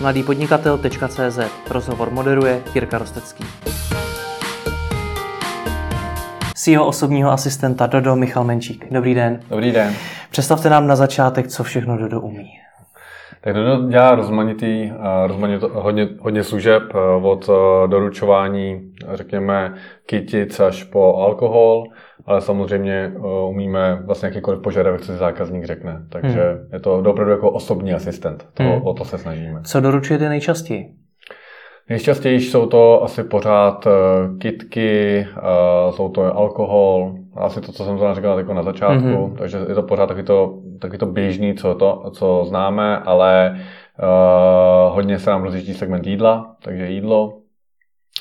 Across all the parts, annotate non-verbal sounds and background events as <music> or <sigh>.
mladýpodnikatel.cz Rozhovor moderuje Jirka Rostecký. CEO osobního asistenta Dodo Michal Menčík. Dobrý den. Dobrý den. Představte nám na začátek, co všechno Dodo umí. Tak Dodo dělá rozmanitý, rozmanitý hodně, hodně služeb od doručování, řekněme, kytic až po alkohol, ale samozřejmě umíme vlastně jakýkoliv požadavek, co si zákazník řekne. Takže hmm. je to opravdu jako osobní asistent. To, hmm. O to se snažíme. Co doručujete nejčastěji? Nejčastěji jsou to asi pořád kitky, jsou to alkohol, asi to, co jsem to říkal jako na začátku, mm-hmm. takže je to pořád taky to, taky to běžný, co, to, co známe, ale uh, hodně se nám rozjíždí segment jídla, takže jídlo.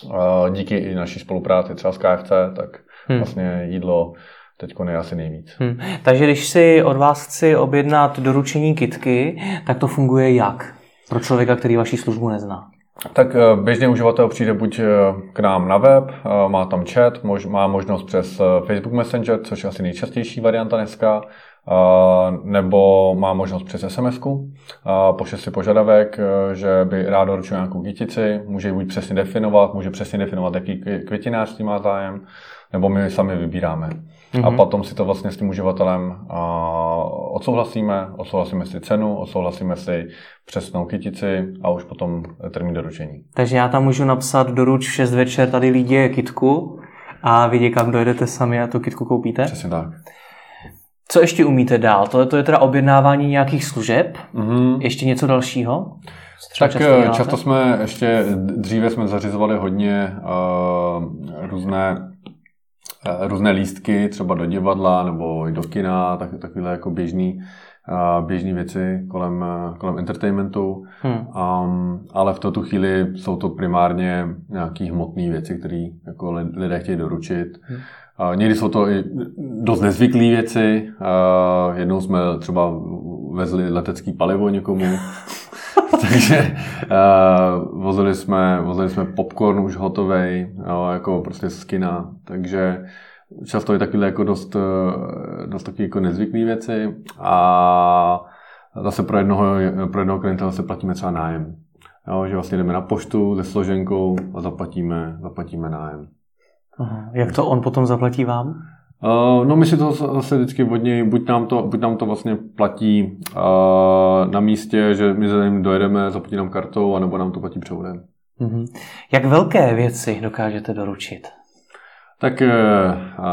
Uh, díky i naší spolupráci třeba s KFC, tak hmm. vlastně jídlo teď je asi nejvíc. Hmm. Takže když si od vás chci objednat doručení kitky, tak to funguje jak? Pro člověka, který vaši službu nezná. Tak eh, běžně uživatel přijde buď eh, k nám na web, eh, má tam chat, má možnost přes Facebook Messenger, což je asi nejčastější varianta dneska, nebo má možnost přes sms pošle si požadavek, že by rád doručil nějakou kytici, může ji buď přesně definovat, může přesně definovat, jaký květinářství má zájem, nebo my sami vybíráme. Mm-hmm. A mhm. potom si to vlastně s tím uživatelem odsouhlasíme, odsouhlasíme si cenu, odsouhlasíme si přesnou kytici a už potom termín doručení. Takže já tam můžu napsat doruč v 6 večer tady lidi je kitku a vy někam dojedete sami a tu kitku koupíte? Přesně tak. Co ještě umíte dál? Tohle to je teda objednávání nějakých služeb? Mm-hmm. Ještě něco dalšího? tak často, často jsme ještě, dříve jsme zařizovali hodně uh, různé různé lístky, třeba do divadla nebo i do kina, tak, takovéhle jako běžný běžné věci kolem, kolem entertainmentu, hmm. um, ale v tuto chvíli jsou to primárně nějaké hmotné věci, které jako lidé chtějí doručit. Hmm. Uh, někdy jsou to i dost nezvyklé věci. Uh, jednou jsme třeba vezli letecký palivo někomu, <laughs> <laughs> takže uh, vozili, jsme, vozili jsme popcorn už hotový, jako prostě z kina, takže často je takové jako dost, eh, dost taky jako nezvyklé věci a zase pro jednoho, pro jednoho klienta zase platíme třeba nájem. Jo, že vlastně jdeme na poštu se složenkou a zaplatíme, zaplatíme nájem. Aha. Jak to on potom zaplatí vám? Uh, no my si to zase vždycky od něj, buď nám to, buď nám to vlastně platí uh, na místě, že my za ním dojedeme, zaplatí nám kartou, anebo nám to platí převodem. Uh-huh. Jak velké věci dokážete doručit? Tak eh,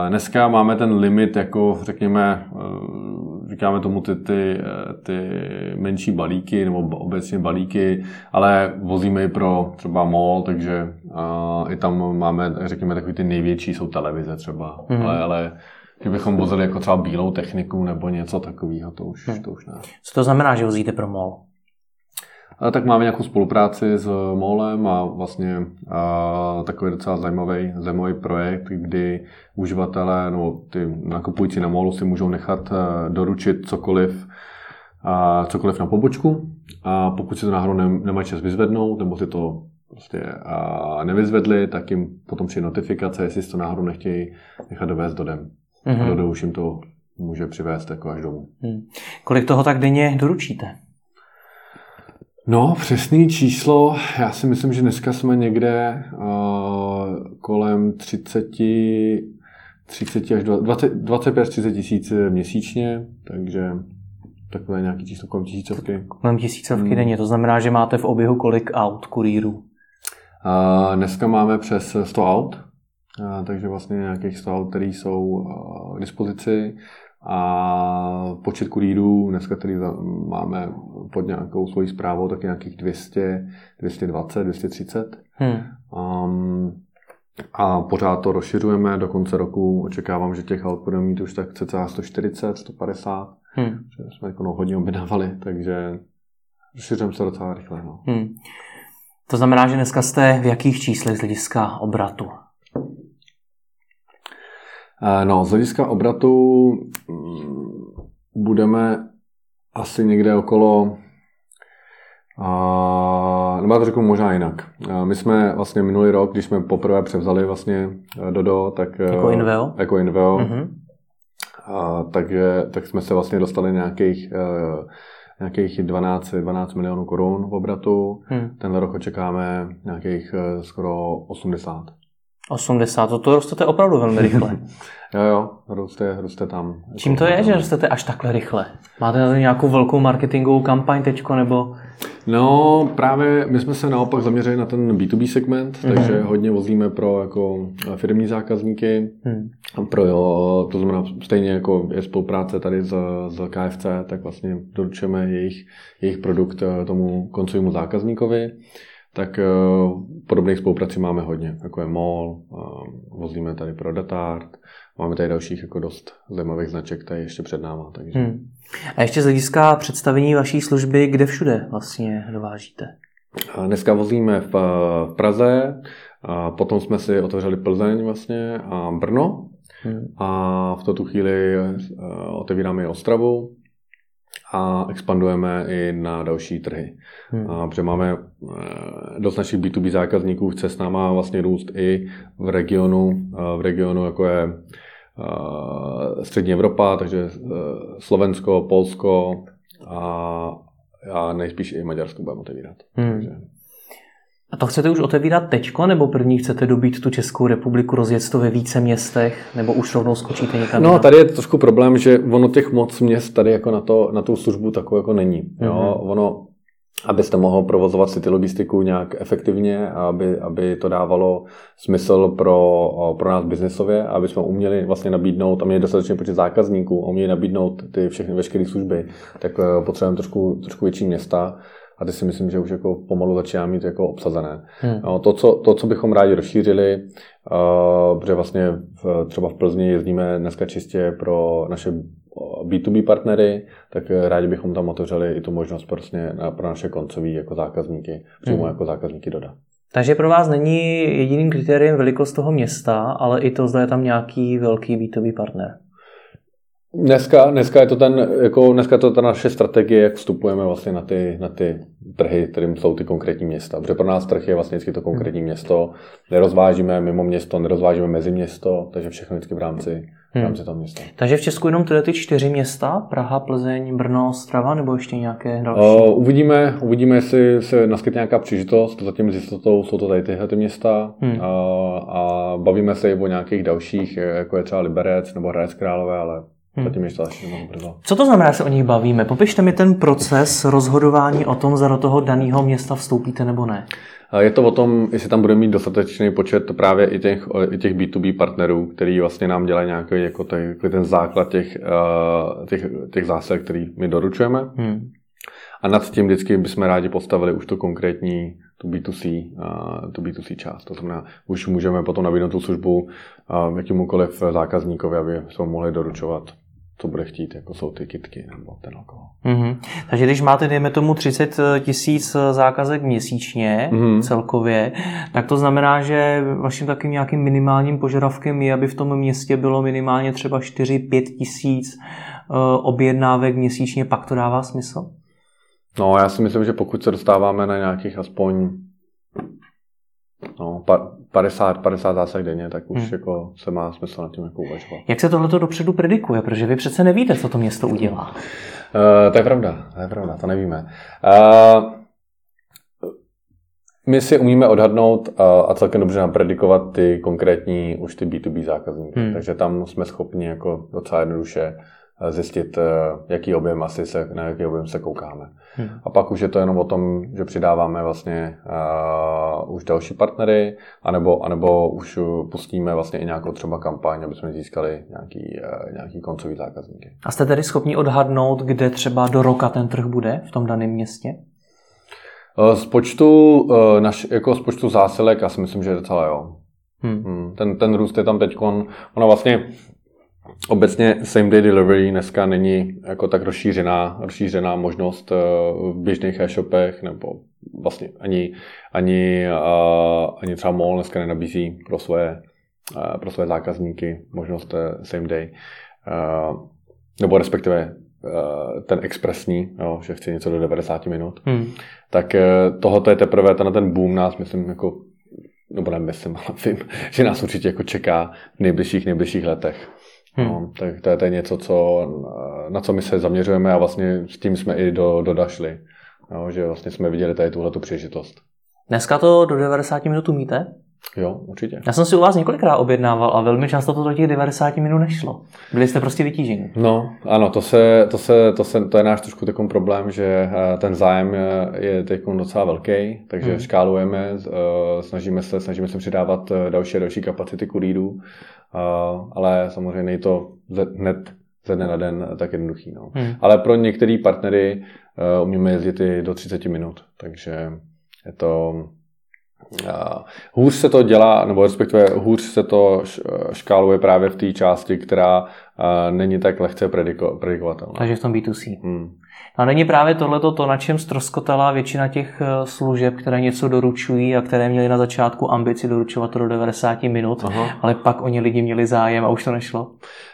dneska máme ten limit, jako řekněme, eh, říkáme tomu ty, ty, eh, ty menší balíky nebo obecně balíky, ale vozíme i pro třeba mall, takže i tam máme, řekněme, takový ty největší jsou televize třeba, mm-hmm. ale, ale kdybychom vozili jako třeba bílou techniku nebo něco takového, to už, hmm. to už ne. Co to znamená, že vozíte pro mall? Tak máme nějakou spolupráci s MOLem a vlastně a, takový docela zajímavý, zajímavý projekt, kdy uživatelé nebo ty nakupující na MOLu si můžou nechat doručit cokoliv, a, cokoliv na pobočku a pokud si to náhodou ne, nemají čas vyzvednout nebo si to prostě a nevyzvedli, tak jim potom přijde notifikace, jestli si to náhodou nechtějí nechat dovést do dem. Mm-hmm. A do už jim to může přivést jako až domů. Hmm. Kolik toho tak denně doručíte? No, přesný číslo, já si myslím, že dneska jsme někde uh, kolem 30, 30 až 20, 25 30 tisíc měsíčně, takže takové nějaký číslo kolem tisícovky. Kolem tisícovky hmm. denně, to znamená, že máte v oběhu kolik aut kurýrů? Uh, dneska máme přes 100 aut, uh, takže vlastně nějakých 100 aut, které jsou uh, k dispozici a počet kurýrů, dneska který máme pod nějakou svojí zprávou, tak nějakých 200, 220, 230. Hmm. Um, a pořád to rozšiřujeme, do konce roku očekávám, že těch aut budeme mít už tak cca 140, 150, hmm. že jsme jako no, hodně objednávali, takže rozšiřujeme se docela rychle. No. Hmm. To znamená, že dneska jste v jakých číslech z hlediska obratu? Eh, no, z hlediska obratu mm, budeme asi někde okolo a, nebo já to řeknu možná jinak. A my jsme vlastně minulý rok, když jsme poprvé převzali vlastně eh, Dodo, tak... Eh, jako Inveo? Jako Inveo. Mm-hmm. A, takže, tak jsme se vlastně dostali nějakých nějakých 12, 12 milionů korun v obratu. Hmm. Tenhle rok očekáme nějakých skoro 80. 80, to, to rostete opravdu velmi rychle. <laughs> jo, jo, roste, roste tam. Čím to je, že rostete až takhle rychle? Máte na to nějakou velkou marketingovou kampaň teďko, nebo? No, právě my jsme se naopak zaměřili na ten B2B segment, mm-hmm. takže hodně vozíme pro jako firmní zákazníky, mm. pro jo, to znamená stejně jako je spolupráce tady s, s KFC, tak vlastně doručujeme jejich, jejich produkt eh, tomu koncovému zákazníkovi tak uh, podobných spoluprací máme hodně, jako je MOL, uh, vozíme tady pro Datart, máme tady dalších jako dost zajímavých značek tady ještě před náma. Takže. Hmm. A ještě z hlediska představení vaší služby, kde všude vlastně dovážíte? Dneska vozíme v, v Praze, a potom jsme si otevřeli Plzeň vlastně a Brno hmm. a v tuto chvíli otevíráme i Ostravu a expandujeme i na další trhy. Hmm. A protože máme eh, dost našich B2B zákazníků, chce s náma vlastně růst i v regionu, eh, v regionu jako je eh, střední Evropa, takže Slovensko, Polsko a, a nejspíš i Maďarsko budeme otevírat. Hmm. Takže... A to chcete už otevírat teďko, nebo první chcete dobít tu Českou republiku, rozjet to ve více městech, nebo už rovnou skočíte někam? No, tady je trošku problém, že ono těch moc měst tady jako na, to, na tu službu takovou jako není. Jo? Mm-hmm. Ono, abyste mohl provozovat si ty logistiku nějak efektivně, aby, aby to dávalo smysl pro, pro nás biznesově, aby jsme uměli vlastně nabídnout a měli dostatečně počet zákazníků a uměli nabídnout ty všechny veškeré služby, tak eh, potřebujeme trošku, trošku větší města a ty si myslím, že už jako pomalu začíná mít jako obsazené. Hmm. No, to, co, to, co bychom rádi rozšířili, uh, protože vlastně v, třeba v Plzni jezdíme dneska čistě pro naše B2B partnery, tak rádi bychom tam otevřeli i tu možnost prostě na, pro naše koncové jako zákazníky, přímo hmm. jako zákazníky dodat. Takže pro vás není jediným kritériem velikost toho města, ale i to, zda je tam nějaký velký B2B partner. Dneska, dneska je to ten, jako dneska je to ta naše strategie, jak vstupujeme vlastně na ty, na ty trhy, kterým jsou ty konkrétní města. Protože pro nás trh je vlastně vždycky to konkrétní hmm. město. Nerozvážíme mimo město, nerozvážíme mezi město, takže všechno vždycky v rámci, hmm. v rámci toho města. Takže v Česku jenom tyhle ty čtyři města? Praha, Plzeň, Brno, Strava nebo ještě nějaké další? Uh, uvidíme, uvidíme, jestli se naskytne nějaká příležitost. Zatím s jistotou jsou to tady tyhle ty města. Hmm. Uh, a bavíme se i o nějakých dalších, jako je třeba Liberec nebo Hradec Králové, ale Hmm. Zatím ještě. Co to znamená, že se o nich bavíme? Popište mi ten proces rozhodování o tom, za do toho daného města vstoupíte nebo ne. Je to o tom, jestli tam bude mít dostatečný počet právě i těch, i těch B2B partnerů, který vlastně nám dělají nějaký jako ten, ten základ těch, těch, těch zásad, který my doručujeme. Hmm. A nad tím vždycky bychom rádi postavili už to konkrétní tu B2C, tu B2C část. To znamená, už můžeme potom nabídnout tu službu jakémukoliv zákazníkovi, aby jsme mohli doručovat co bude chtít, jako jsou ty kitky nebo ten alkohol. Mm-hmm. Takže když máte, dejme tomu, 30 tisíc zákazek měsíčně mm-hmm. celkově, tak to znamená, že vaším takým nějakým minimálním požadavkem je, aby v tom městě bylo minimálně třeba 4-5 tisíc eh, objednávek měsíčně, pak to dává smysl? No, já si myslím, že pokud se dostáváme na nějakých aspoň no, 50, 50 zásah denně, tak už hmm. jako se má smysl nad tím jako uvažovat. Jak se tohleto dopředu predikuje? Protože vy přece nevíte, co to město udělá. Uh, to je pravda, to je pravda, to nevíme. Uh, my si umíme odhadnout a, a celkem dobře napredikovat ty konkrétní už ty B2B zákazníky. Hmm. Takže tam jsme schopni jako docela jednoduše zjistit, eh, jaký objem asi se, na jaký objem se koukáme. Hmm. A pak už je to jenom o tom, že přidáváme vlastně uh, už další partnery, anebo, anebo už pustíme vlastně i nějakou třeba kampaň, aby jsme získali nějaký, uh, nějaký koncový zákazníky. A jste tedy schopni odhadnout, kde třeba do roka ten trh bude v tom daném městě? Z počtu, naš, jako z počtu zásilek, já si myslím, že je docela jo. Hmm. hmm. Ten, ten růst je tam teď, ono vlastně Obecně same day delivery dneska není jako tak rozšířená, rozšířená možnost eh, v běžných e-shopech nebo vlastně ani, ani, ani třeba MOL dneska nenabízí pro svoje, eh, pro svoje zákazníky možnost eh, same day. Nebo respektive ten expresní, jo, že chci něco do 90 minut. Hmm. Tak tohoto je teprve ten, ten boom nás, myslím, jako nebo nemyslím, ale vím, že nás určitě jako čeká v nejbližších, nejbližších letech. Hmm. No, tak to je, to je něco, co, na co my se zaměřujeme a vlastně s tím jsme i do, do Dašli. No, že vlastně jsme viděli tady tuhle příležitost. Dneska to do 90 minut umíte? Jo, určitě. Já jsem si u vás několikrát objednával a velmi často to do těch 90 minut nešlo. Byli jste prostě vytíženi. No, ano, to, se, to, se, to, se, to je náš trošku takový problém, že eh, ten zájem je teď docela velký, takže hmm. škálujeme, eh, snažíme se, snažíme se přidávat eh, další a další kapacity kurýrů, ale samozřejmě není to hned ze dne na den tak jednoduchý. No. Hmm. Ale pro některé partnery umíme jezdit i do 30 minut, takže je to hůř se to dělá, nebo respektive hůř se to škáluje právě v té části, která není tak lehce prediko, predikovatelná. Takže v tom B2C. Hmm. A není právě tohleto to, na čem stroskotala většina těch eh, služeb, které něco doručují a které měly na začátku ambici doručovat to do 90 minut, Aha. ale pak oni lidi měli zájem a už to nešlo?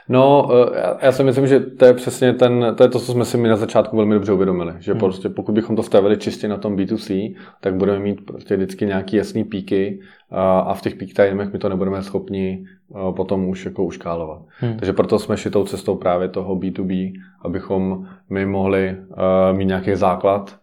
No, eh, já si myslím, že to je přesně ten, to je to, co jsme si my na začátku velmi dobře uvědomili, že hmm. prostě pokud bychom to stavili čistě na tom B2C, tak budeme mít prostě vždycky nějaký jasný píky a v těch peak timech my to nebudeme schopni potom už jako uškálovat. Hmm. Takže proto jsme šli tou cestou právě toho B2B, abychom my mohli mít nějaký základ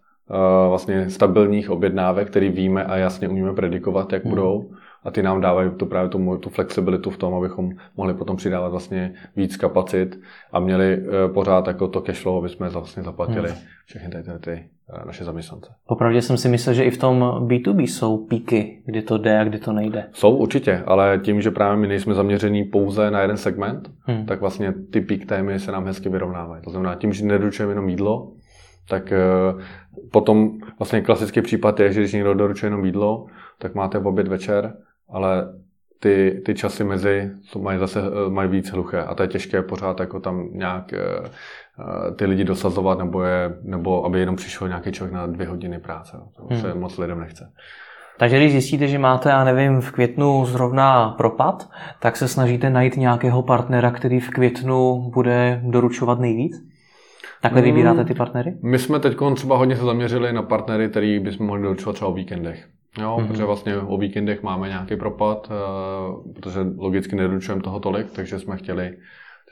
vlastně stabilních objednávek, který víme a jasně umíme predikovat, jak hmm. budou a ty nám dávají tu právě tu, tu flexibilitu v tom, abychom mohli potom přidávat vlastně víc kapacit a měli uh, pořád jako to cash flow, aby jsme vlastně zaplatili hmm. všechny ty, ty, ty uh, naše zaměstnance. Popravdě jsem si myslel, že i v tom B2B jsou píky, kdy to jde a kdy to nejde. Jsou určitě, ale tím, že právě my nejsme zaměření pouze na jeden segment, hmm. tak vlastně ty peak témy se nám hezky vyrovnávají. To znamená, tím, že nedoručujeme jenom jídlo, tak uh, potom vlastně klasický případ je, že když někdo doručuje jenom jídlo, tak máte v oběd večer ale ty, ty časy mezi mají zase eh, mají víc hluché a to je těžké pořád jako tam nějak eh, eh, ty lidi dosazovat nebo, je, nebo aby jenom přišel nějaký člověk na dvě hodiny práce. To hmm. se moc lidem nechce. Takže když zjistíte, že máte, já nevím, v květnu zrovna propad, tak se snažíte najít nějakého partnera, který v květnu bude doručovat nejvíc? Takhle hmm. vybíráte ty partnery? My jsme teď třeba hodně se zaměřili na partnery, který bychom mohli doručovat třeba o víkendech. Jo, mm-hmm. protože vlastně o víkendech máme nějaký propad, uh, protože logicky nedoručujeme toho tolik, takže jsme chtěli,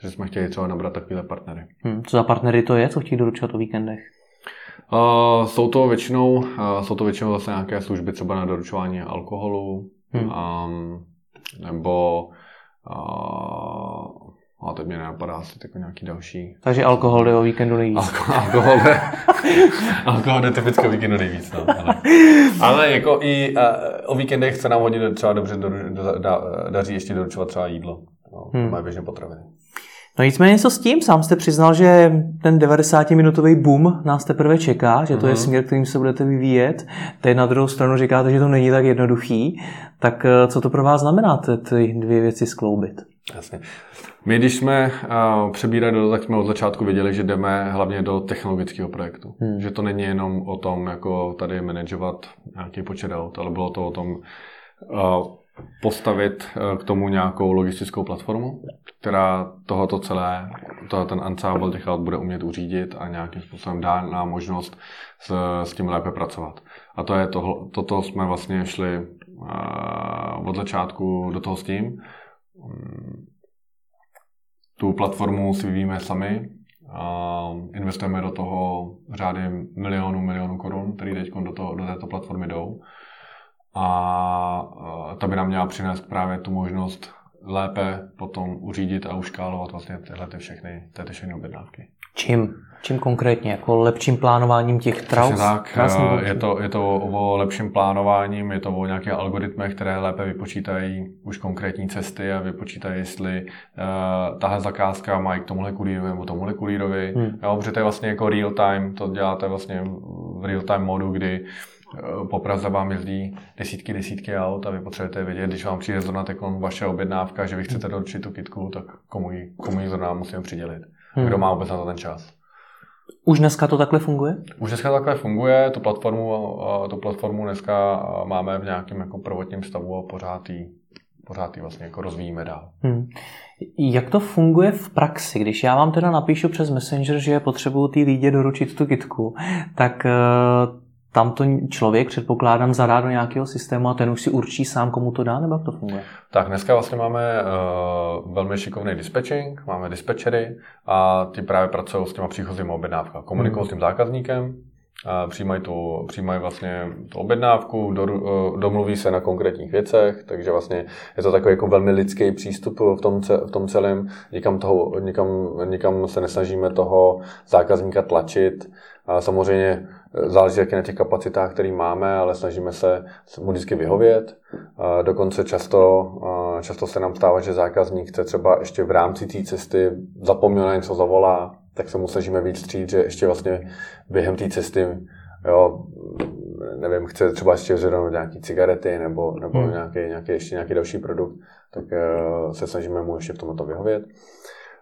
takže jsme chtěli třeba nabrat takovéhle partnery. Hmm. Co za partnery to je, co chtějí doručovat o víkendech? Uh, jsou to většinou, uh, jsou to většinou zase nějaké služby třeba na doručování alkoholu, hmm. um, nebo uh, a teď mě nenapadá asi jako nějaký další. Takže alkohol jde o víkendu nejvíc. Alko, alkohol jde, <laughs> alkohol jde typicky o víkendu nejvíc. No, ale, ale jako i uh, o víkendech se nám hodně třeba dobře do, do, da, daří ještě doručovat třeba jídlo. No, hmm. Mají běžně potraviny. No nicméně něco s tím, sám jste přiznal, že ten 90-minutový boom nás teprve čeká, že to mm-hmm. je mhm. směr, kterým se budete vyvíjet. Teď na druhou stranu říkáte, že to není tak jednoduchý. Tak eh, co to pro vás znamená, ty dvě věci skloubit? Jasně. My, když jsme uh, přebírali do tak jsme od začátku věděli, že jdeme hlavně do technologického projektu. Hmm. Že to není jenom o tom, jako tady manažovat nějaký počet aut, ale bylo to o tom uh, postavit uh, k tomu nějakou logistickou platformu, která tohoto celé, toho, ten ensemble těch aut bude umět uřídit a nějakým způsobem dá nám možnost s, s tím lépe pracovat. A to je to, toto jsme vlastně šli uh, od začátku do toho s tím. Um, tu platformu si vyvíjíme sami. A investujeme do toho řády milionů, milionů korun, které teď do, toho, do této platformy jdou. A ta by nám měla přinést právě tu možnost lépe potom uřídit a uškálovat vlastně tyhle ty všechny, ty všechny objednávky. Čím? Čím konkrétně? Jako lepším plánováním těch traus? tak, eh, je to, je to o lepším plánováním, je to o nějakých algoritmech, které lépe vypočítají už konkrétní cesty a vypočítají, jestli uh, tahle zakázka má i k tomuhle kurýrovi nebo tomuhle kurýrovi. Hmm. Jo, protože to je vlastně jako real time, to děláte vlastně v real time modu, kdy eh, po Praze vám jezdí desítky, desítky aut a vy potřebujete vědět, když vám přijde zrovna vaše objednávka, že vy chcete doručit tu kitku, tak komu ji, komu ji zrovna musíme přidělit. Hmm. Kdo má vůbec na to ten čas. Už dneska to takhle funguje? Už dneska to takhle funguje, tu platformu, tu platformu dneska máme v nějakém jako prvotním stavu a pořád ji, pořád ji vlastně jako rozvíjíme dál. Hmm. Jak to funguje v praxi? Když já vám teda napíšu přes Messenger, že potřebuju ty lidi doručit tu kitku, tak tam to člověk, předpokládám, zadá do nějakého systému a ten už si určí sám, komu to dá, nebo jak to funguje? Tak dneska vlastně máme uh, velmi šikovný dispatching, máme dispatchery a ty právě pracují s těma příchozími objednávkami. Komunikují hmm. s tím zákazníkem, přijímají, tu, přijímají vlastně tu objednávku, do, eh, domluví se na konkrétních věcech, takže vlastně je to takový jako velmi lidský přístup v tom, v tom celém. Nikam, toho, nikam, nikam se nesnažíme toho zákazníka tlačit. A samozřejmě eh, záleží taky na těch kapacitách, které máme, ale snažíme se mu vždycky vyhovět. Dokonce často, často se nám stává, že zákazník chce třeba ještě v rámci té cesty zapomněl na něco zavolá, tak se mu snažíme víc střít, že ještě vlastně během té cesty, jo, nevím, chce třeba ještě vzít nějaký cigarety nebo, nebo hmm. nějaký, nějaký, ještě nějaký další produkt, tak uh, se snažíme mu ještě v tomto vyhovět.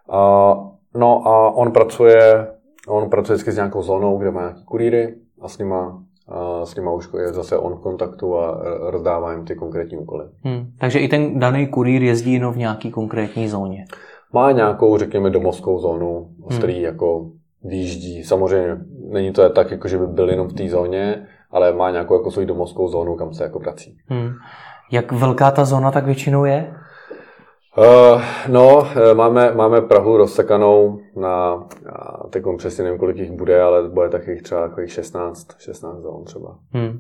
Uh, no a on pracuje, on pracuje vždycky s nějakou zónou, kde má nějaký kurýry a s nima a s nima už je zase on v kontaktu a rozdává jim ty konkrétní úkoly. Hmm. Takže i ten daný kurýr jezdí jenom v nějaký konkrétní zóně má nějakou, řekněme, domovskou zónu, z který hmm. jako výjíždí. Samozřejmě není to tak, jako že by byl jenom v té zóně, ale má nějakou jako svou domovskou zónu, kam se jako vrací. Hmm. Jak velká ta zóna tak většinou je? Uh, no, eh, máme, máme Prahu rozsekanou na, teď přesně nevím, kolik jich bude, ale bude takových třeba takových 16, 16 zón třeba. Hmm.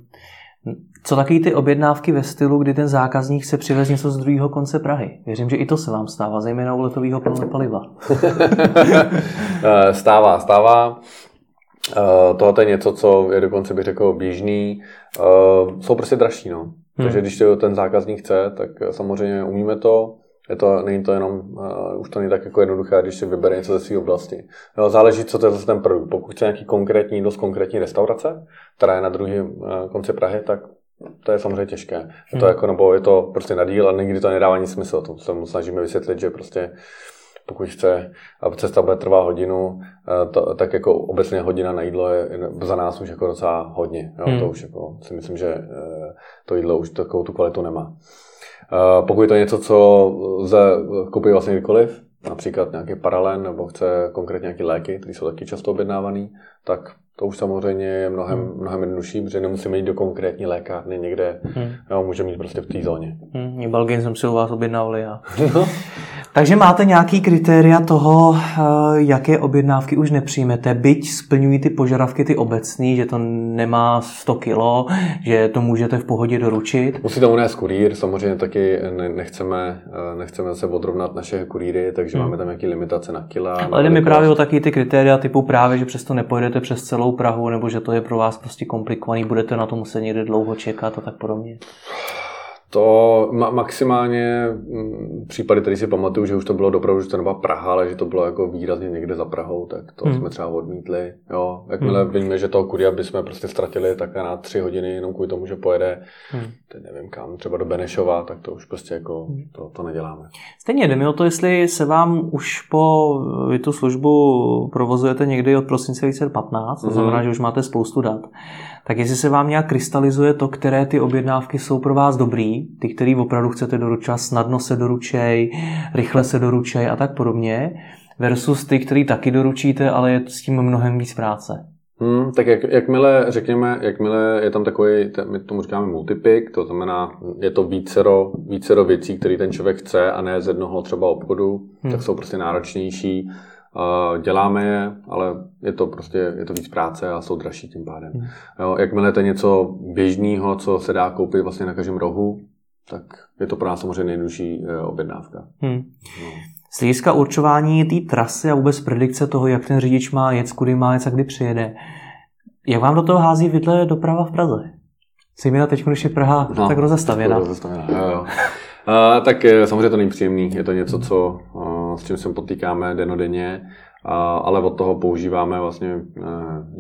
Co taky ty objednávky ve stylu, kdy ten zákazník se přivez něco z druhého konce Prahy? Věřím, že i to se vám stává, zejména u letového paliva. <laughs> Eh, stává, stává. Uh, tohle je něco, co je dokonce bych řekl běžný. Uh, jsou prostě dražší, no. Hmm. Takže když to ten zákazník chce, tak samozřejmě umíme to. Je to, není to jenom, uh, už to není tak jako jednoduché, když si vybere něco ze své oblasti. Jo, záleží, co to je zase ten produkt. Pokud chce nějaký konkrétní, dost konkrétní restaurace, která je na druhém uh, konci Prahy, tak to je samozřejmě těžké. Je to hmm. jako, nebo je to prostě na díl a nikdy to nedává nic smysl. To se mu snažíme vysvětlit, že prostě pokud chce, a cesta bude trvá hodinu, eh, to, tak jako obecně hodina na jídlo je za nás už jako docela hodně. Jo? Hmm. To už jako si myslím, že to jídlo už takovou tu kvalitu nemá. Pokud je to něco, co lze koupit vlastně kdykoliv, například nějaký paralen nebo chce konkrétně nějaké léky, které jsou taky často objednávané, tak to už samozřejmě je mnohem, hmm. mnohem jednodušší, protože nemusíme jít do konkrétní lékárny někde, hmm. jo, můžeme jít prostě v té zóně. Hmm, Balgin jsem si u vás objednávali. A... <laughs> No. Takže máte nějaký kritéria toho, eh, jaké objednávky už nepřijmete, byť splňují ty požadavky ty obecný, že to nemá 100 kilo, že to můžete v pohodě doručit. Musí to unést kurýr, samozřejmě taky nechceme, eh, nechceme se odrovnat naše kurýry, takže hmm. máme tam nějaké limitace na kila. Ale jde mi právě o taky ty kritéria typu právě, že přesto nepojedete přes celou Prahu, nebo že to je pro vás prostě komplikovaný, budete na to muset někde dlouho čekat a tak podobně. To ma- maximálně m, případy, které si pamatuju, že už to bylo dopravdu, že to nebyla Praha, ale že to bylo jako výrazně někde za Prahou, tak to hmm. jsme třeba odmítli. Jo, jakmile hmm. víme, že toho kuria bychom prostě ztratili tak na tři hodiny jenom kvůli tomu, že pojede, hmm. teď nevím kam, třeba do Benešova, tak to už prostě jako hmm. to, to neděláme. Stejně jde mi o to, jestli se vám už po, vy tu službu provozujete někdy od prosince 2015, to znamená, hmm. že už máte spoustu dat tak jestli se vám nějak krystalizuje to, které ty objednávky jsou pro vás dobrý, ty, který opravdu chcete doručovat, snadno se doručej, rychle se doručej a tak podobně, versus ty, který taky doručíte, ale je s tím mnohem víc práce. Hmm, tak jak, jakmile, řekněme, jakmile je tam takový, my tomu říkáme multipik, to znamená, je to vícero, vícero věcí, které ten člověk chce a ne z jednoho třeba obchodu, hmm. tak jsou prostě náročnější děláme je, ale je to prostě je to víc práce a jsou dražší tím pádem. Hmm. Jo, jakmile to je něco běžného, co se dá koupit vlastně na každém rohu, tak je to pro nás samozřejmě nejjednodušší eh, objednávka. Hmm. No. Z hlediska určování té trasy a vůbec predikce toho, jak ten řidič má jet, kudy má jet a kdy přijede, jak vám do toho hází vidle doprava v Praze? Zejména teď, když je Praha no, tak rozastavěna. rozastavěna jo, jo. A, <laughs> tak eh, samozřejmě to není příjemný. Je to něco, co, s čím se potýkáme denodenně, ale od toho používáme vlastně eh,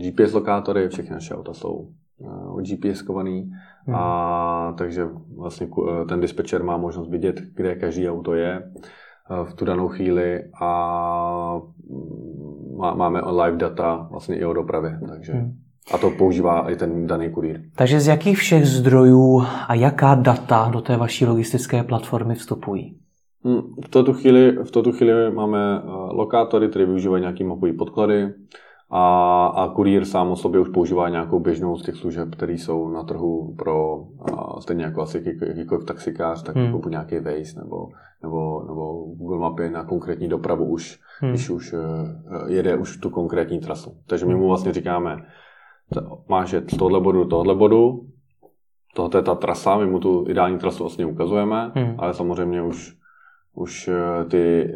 GPS lokátory, všechny naše auta jsou eh, GPS kovaný, hmm. a takže vlastně ten dispečer má možnost vidět, kde každý auto je v tu danou chvíli a mm, máme live data vlastně i o dopravě, takže hmm. A to používá i ten daný kurýr. Takže z jakých všech zdrojů a jaká data do té vaší logistické platformy vstupují? Hmm, v tuto chvíli, v tuto chvíli máme eh, lokátory, které využívají nějaké mapové podklady a, a kurýr sám o sobě už používá nějakou běžnou z těch služeb, které jsou na trhu pro a stejně jako asi jakýkoliv taxikář, tak hmm. jako nějaký Waze nebo, nebo, nebo Google Mapy na konkrétní dopravu už, hmm. když už uh, jede už tu konkrétní trasu. Takže my mu vlastně říkáme, máš jet z tohohle bodu do tohohle bodu, tohle je ta trasa, my mu tu ideální trasu vlastně ukazujeme, hmm. ale samozřejmě už, už eh, ty,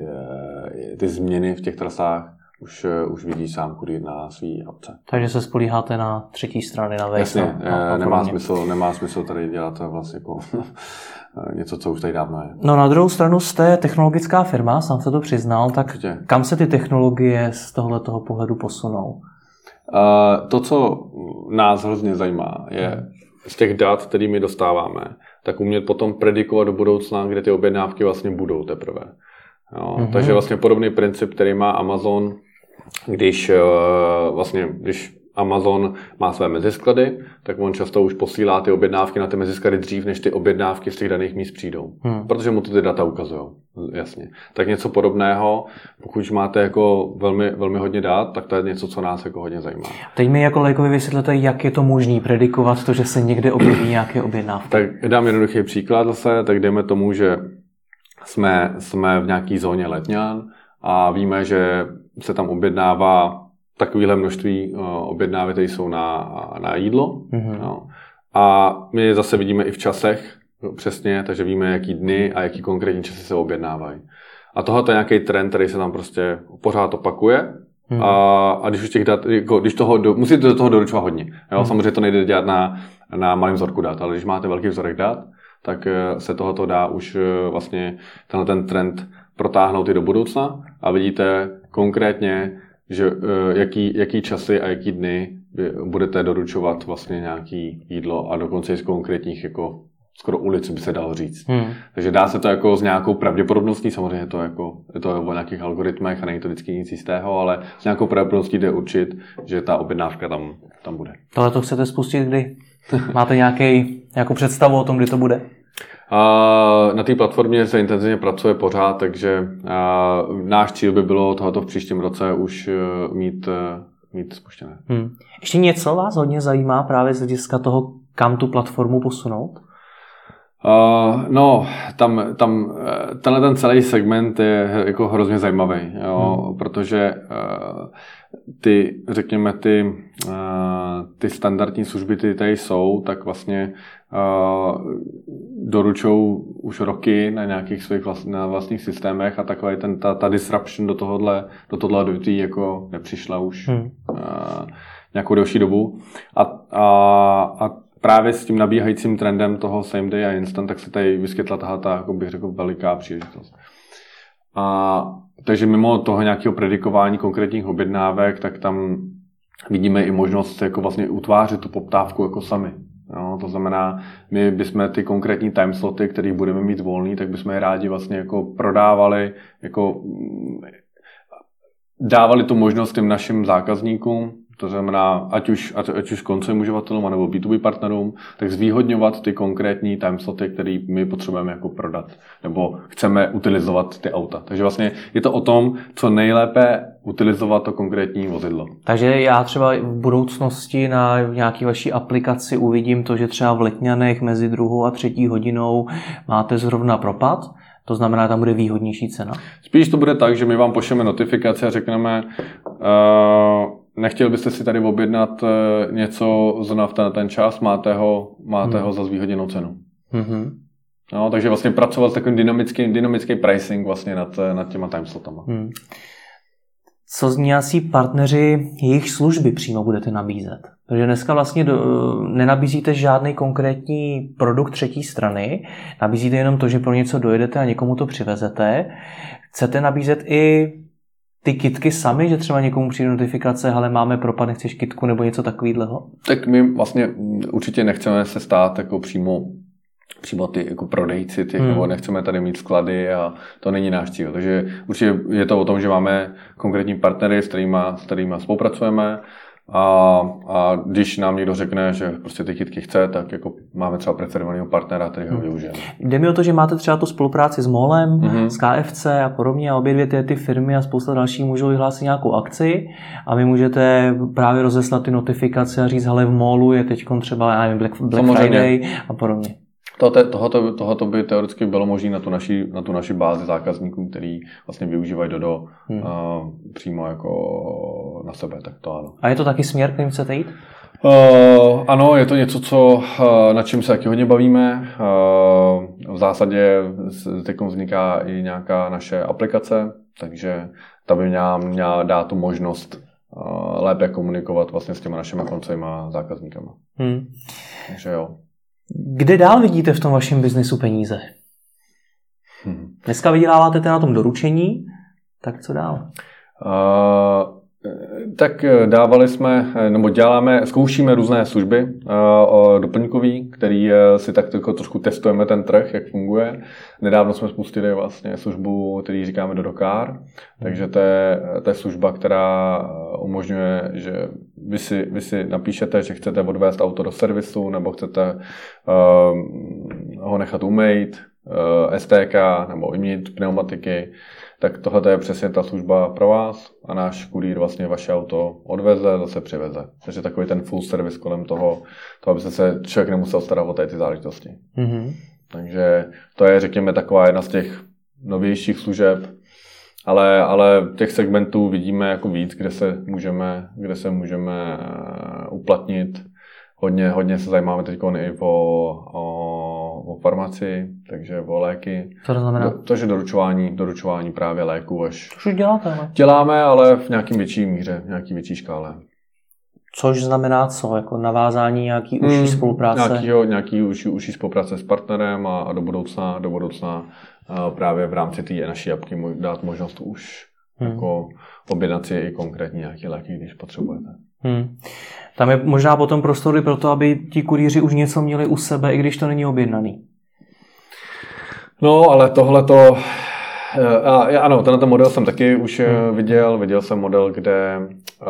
eh, ty změny v těch trasách už, eh, už vidí sám kurýr na svý apce. Takže se spolíháte na třetí strany, na Waze. Jasně, na, na nemá, smysl, nemá smysl tady dělat vlastně jako <laughs> něco, co už tady dávno je. No na druhou stranu jste technologická firma, sám se to přiznal, tak Určitě. kam se ty technologie z tohle toho pohledu posunou? Uh, to, co nás hrozně zajímá, je z těch dat, které my dostáváme, tak umět potom predikovat do budoucna, kde ty objednávky vlastně budou teprve. Jo, mm-hmm. Takže vlastně podobný princip, který má Amazon, když uh, vlastně, když Amazon má své mezisklady, tak on často už posílá ty objednávky na ty mezisklady dřív, než ty objednávky z těch daných míst přijdou. Hmm. Protože mu to ty data ukazují. Jasně. Tak něco podobného, pokud máte jako velmi, velmi hodně dát, tak to je něco, co nás jako hodně zajímá. Teď mi jako lajkovi vysvětlete, jak je to možné predikovat to, že se někde objeví nějaké objednávky. Tak dám jednoduchý příklad zase, tak jdeme tomu, že jsme, jsme v nějaké zóně letňan a víme, že se tam objednává takovéhle množství uh, objednávek, které jsou na, na jídlo. Mm-hmm. No. A my zase vidíme i v časech přesně, takže víme, jaký dny a jaký konkrétní časy se objednávají. A tohle je nějaký trend, který se tam prostě pořád opakuje. Hmm. A, a když už těch dat, jako, když toho, do, musíte do toho doručovat hodně. Jo? Hmm. Samozřejmě to nejde dělat na, na malém vzorku dat, ale když máte velký vzorek dat, tak eh, se tohoto dá už eh, vlastně tenhle ten trend protáhnout i do budoucna a vidíte konkrétně, že eh, jaký, jaký časy a jaký dny budete doručovat vlastně nějaký jídlo a dokonce i z konkrétních jako skoro ulic by se dalo říct. Hmm. Takže dá se to jako s nějakou pravděpodobností, samozřejmě to jako, je to o nějakých algoritmech a není to vždycky nic jistého, ale s nějakou pravděpodobností jde určit, že ta objednávka tam, tam bude. Tohle to chcete spustit kdy? Máte nějaký, nějakou představu o tom, kdy to bude? Na té platformě se intenzivně pracuje pořád, takže náš cíl by bylo tohoto v příštím roce už e, mít, e, mít spuštěné. Hmm. Ještě něco vás hodně zajímá právě z hlediska toho, kam tu platformu posunout? Uh, no, tam, tam tenhle ten celý segment je jako hrozně zajímavý, jo, hmm. protože uh, ty, řekněme, ty, uh, ty standardní služby, ty tady jsou, tak vlastně doručou už roky na nějakých svých vlast, na vlastních systémech a takový ten, ta, ta disruption do tohohle, do tohohle odvětví jako nepřišla už hmm. uh, nějakou delší dobu. A, a, a právě s tím nabíhajícím trendem toho same day a instant, tak se tady vyskytla tahle ta, jako bych řekl, veliká příležitost. A, takže mimo toho nějakého predikování konkrétních objednávek, tak tam vidíme i možnost jako vlastně utvářet tu poptávku jako sami. Jo, to znamená, my bychom ty konkrétní timesloty, které budeme mít volný, tak bychom je rádi vlastně jako prodávali, jako dávali tu možnost těm našim zákazníkům, to znamená, ať už, ať, ať už koncovým uživatelům nebo B2B partnerům, tak zvýhodňovat ty konkrétní timesloty, které my potřebujeme jako prodat, nebo chceme utilizovat ty auta. Takže vlastně je to o tom, co nejlépe utilizovat to konkrétní vozidlo. Takže já třeba v budoucnosti na nějaké vaší aplikaci uvidím to, že třeba v Letňanech mezi druhou a třetí hodinou máte zrovna propad, to znamená, tam bude výhodnější cena? Spíš to bude tak, že my vám pošleme notifikaci a řekneme, uh, nechtěl byste si tady objednat uh, něco zrovna v ten, ten čas, máte ho, máte hmm. ho za zvýhodněnou cenu. Mm-hmm. No, takže vlastně pracovat s takovým dynamickým, dynamický pricing vlastně nad, nad těma timeslotama. Hmm. Co z nějací partneři jejich služby přímo budete nabízet? Protože dneska vlastně do, nenabízíte žádný konkrétní produkt třetí strany, nabízíte jenom to, že pro něco dojedete a někomu to přivezete. Chcete nabízet i ty kitky sami, že třeba někomu přijde notifikace, ale máme propad, nechceš kitku nebo něco takového? Tak my vlastně určitě nechceme se stát jako přímo přímo ty jako prodejci těch, hmm. nebo nechceme tady mít sklady a to není náš cíl. Takže určitě je to o tom, že máme konkrétní partnery, s kterými, s kterými spolupracujeme A, a když nám někdo řekne, že prostě ty kytky chce, tak jako máme třeba preferovaného partnera, který ho hmm. využijeme. Jde mi o to, že máte třeba tu spolupráci s MOLem, mm-hmm. s KFC a podobně a obě dvě ty, ty firmy a spousta dalších můžou vyhlásit nějakou akci a vy můžete právě rozeslat ty notifikace a říct, hele v MOLu je teď třeba já nevím, Black, Black Friday a podobně. Tohoto, tohoto, tohoto by teoreticky bylo možné na tu, naši, na tu naši bázi zákazníků, který vlastně využívají Dodo hmm. uh, přímo jako na sebe, tak to ano. A je to taky směr, kterým chcete jít? Uh, ano, je to něco, co, uh, na čem se taky hodně bavíme. Uh, v zásadě teď vzniká i nějaká naše aplikace, takže ta by měla, měla dát tu možnost uh, lépe komunikovat vlastně s těma našimi koncovými zákazníkama. Hmm. Takže jo. Kde dál vidíte v tom vašem biznesu peníze? Hmm. Dneska vyděláváte na tom doručení, tak co dál? Uh, tak dávali jsme, nebo děláme, zkoušíme různé služby uh, doplňkový, který si tak jako trošku testujeme ten trh, jak funguje. Nedávno jsme spustili vlastně službu, který říkáme do Dokár, takže to je, to je služba, která umožňuje, že vy si, vy si napíšete, že chcete odvést auto do servisu nebo chcete uh, ho nechat umýt, STK nebo vyměnit pneumatiky, tak tohle je přesně ta služba pro vás a náš kurýr vlastně vaše auto odveze, zase přiveze. Takže takový ten full service kolem toho, to, aby se člověk nemusel starat o ty záležitosti. Mm-hmm. Takže to je, řekněme, taková jedna z těch novějších služeb, ale, ale těch segmentů vidíme jako víc, kde se můžeme, kde se můžeme eh, uplatnit. Hodně, hodně se zajímáme teď i o, o, o farmaci, takže o léky. Co to znamená? To, že doručování, doručování právě léků až... To už děláte, ale? Děláme, ale v nějakým větší míře, v nějaký větší škále. Což znamená co? Jako navázání nějaký užší hmm, spolupráce? Nějakýho, nějaký užší, užší spolupráce s partnerem a, a do budoucna, do budoucna právě v rámci té naší apky dát možnost už hmm. jako objednat si i konkrétní nějaké léky, když potřebujete. Hmm. Tam je možná potom prostory pro to, aby ti kurýři už něco měli u sebe, i když to není objednaný. No, ale tohle to... Eh, ano, tenhle model jsem taky už eh, hmm. viděl. Viděl jsem model, kde uh,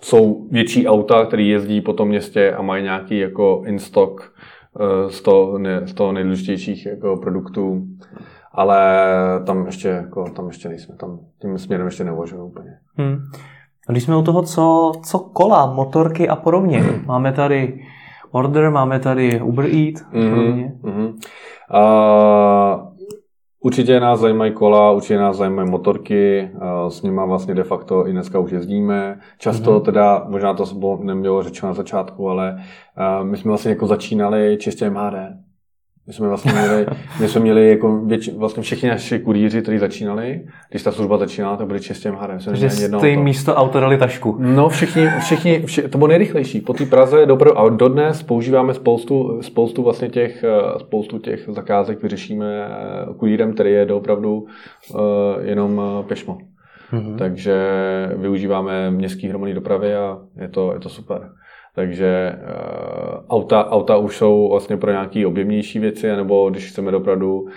jsou větší auta, které jezdí po tom městě a mají nějaký jako in-stock Eh, z toho, ne, z toho nejdůležitějších jako produktů, ale tam ještě, jako, tam ještě nejsme, tam tím směrem ještě neuvažujeme úplně. Hmm. Když jsme u toho, co, co kola, motorky a podobně, máme tady Order, máme tady Uber Eat. Mm-hmm. Mm-hmm. Uh, Určitě nás zajímají kola, určitě nás zajímají motorky, s nimi vlastně de facto i dneska už jezdíme. Často mm-hmm. teda, možná to nemělo řečeno na začátku, ale my jsme vlastně jako začínali čistě MHD. My jsme vlastně měli, my jsme měli jako věč, vlastně všichni naši kurýři, kteří začínali, když ta služba začínala, to byly čistě MHD. Takže jste jim místo auto dali tašku. No všichni, všichni, všichni to bylo nejrychlejší. Po té Praze dobro, a dodnes používáme spoustu, spoustu vlastně těch, eh, spoustu těch zakázek, vyřešíme eh, kurýrem, který je opravdu uh, jenom pešmo. Mm-hmm. Takže využíváme městské hromadné dopravy a je to, je to super. Takže uh, auta, auta už jsou vlastně pro nějaké objemnější věci, nebo když chceme opravdu uh,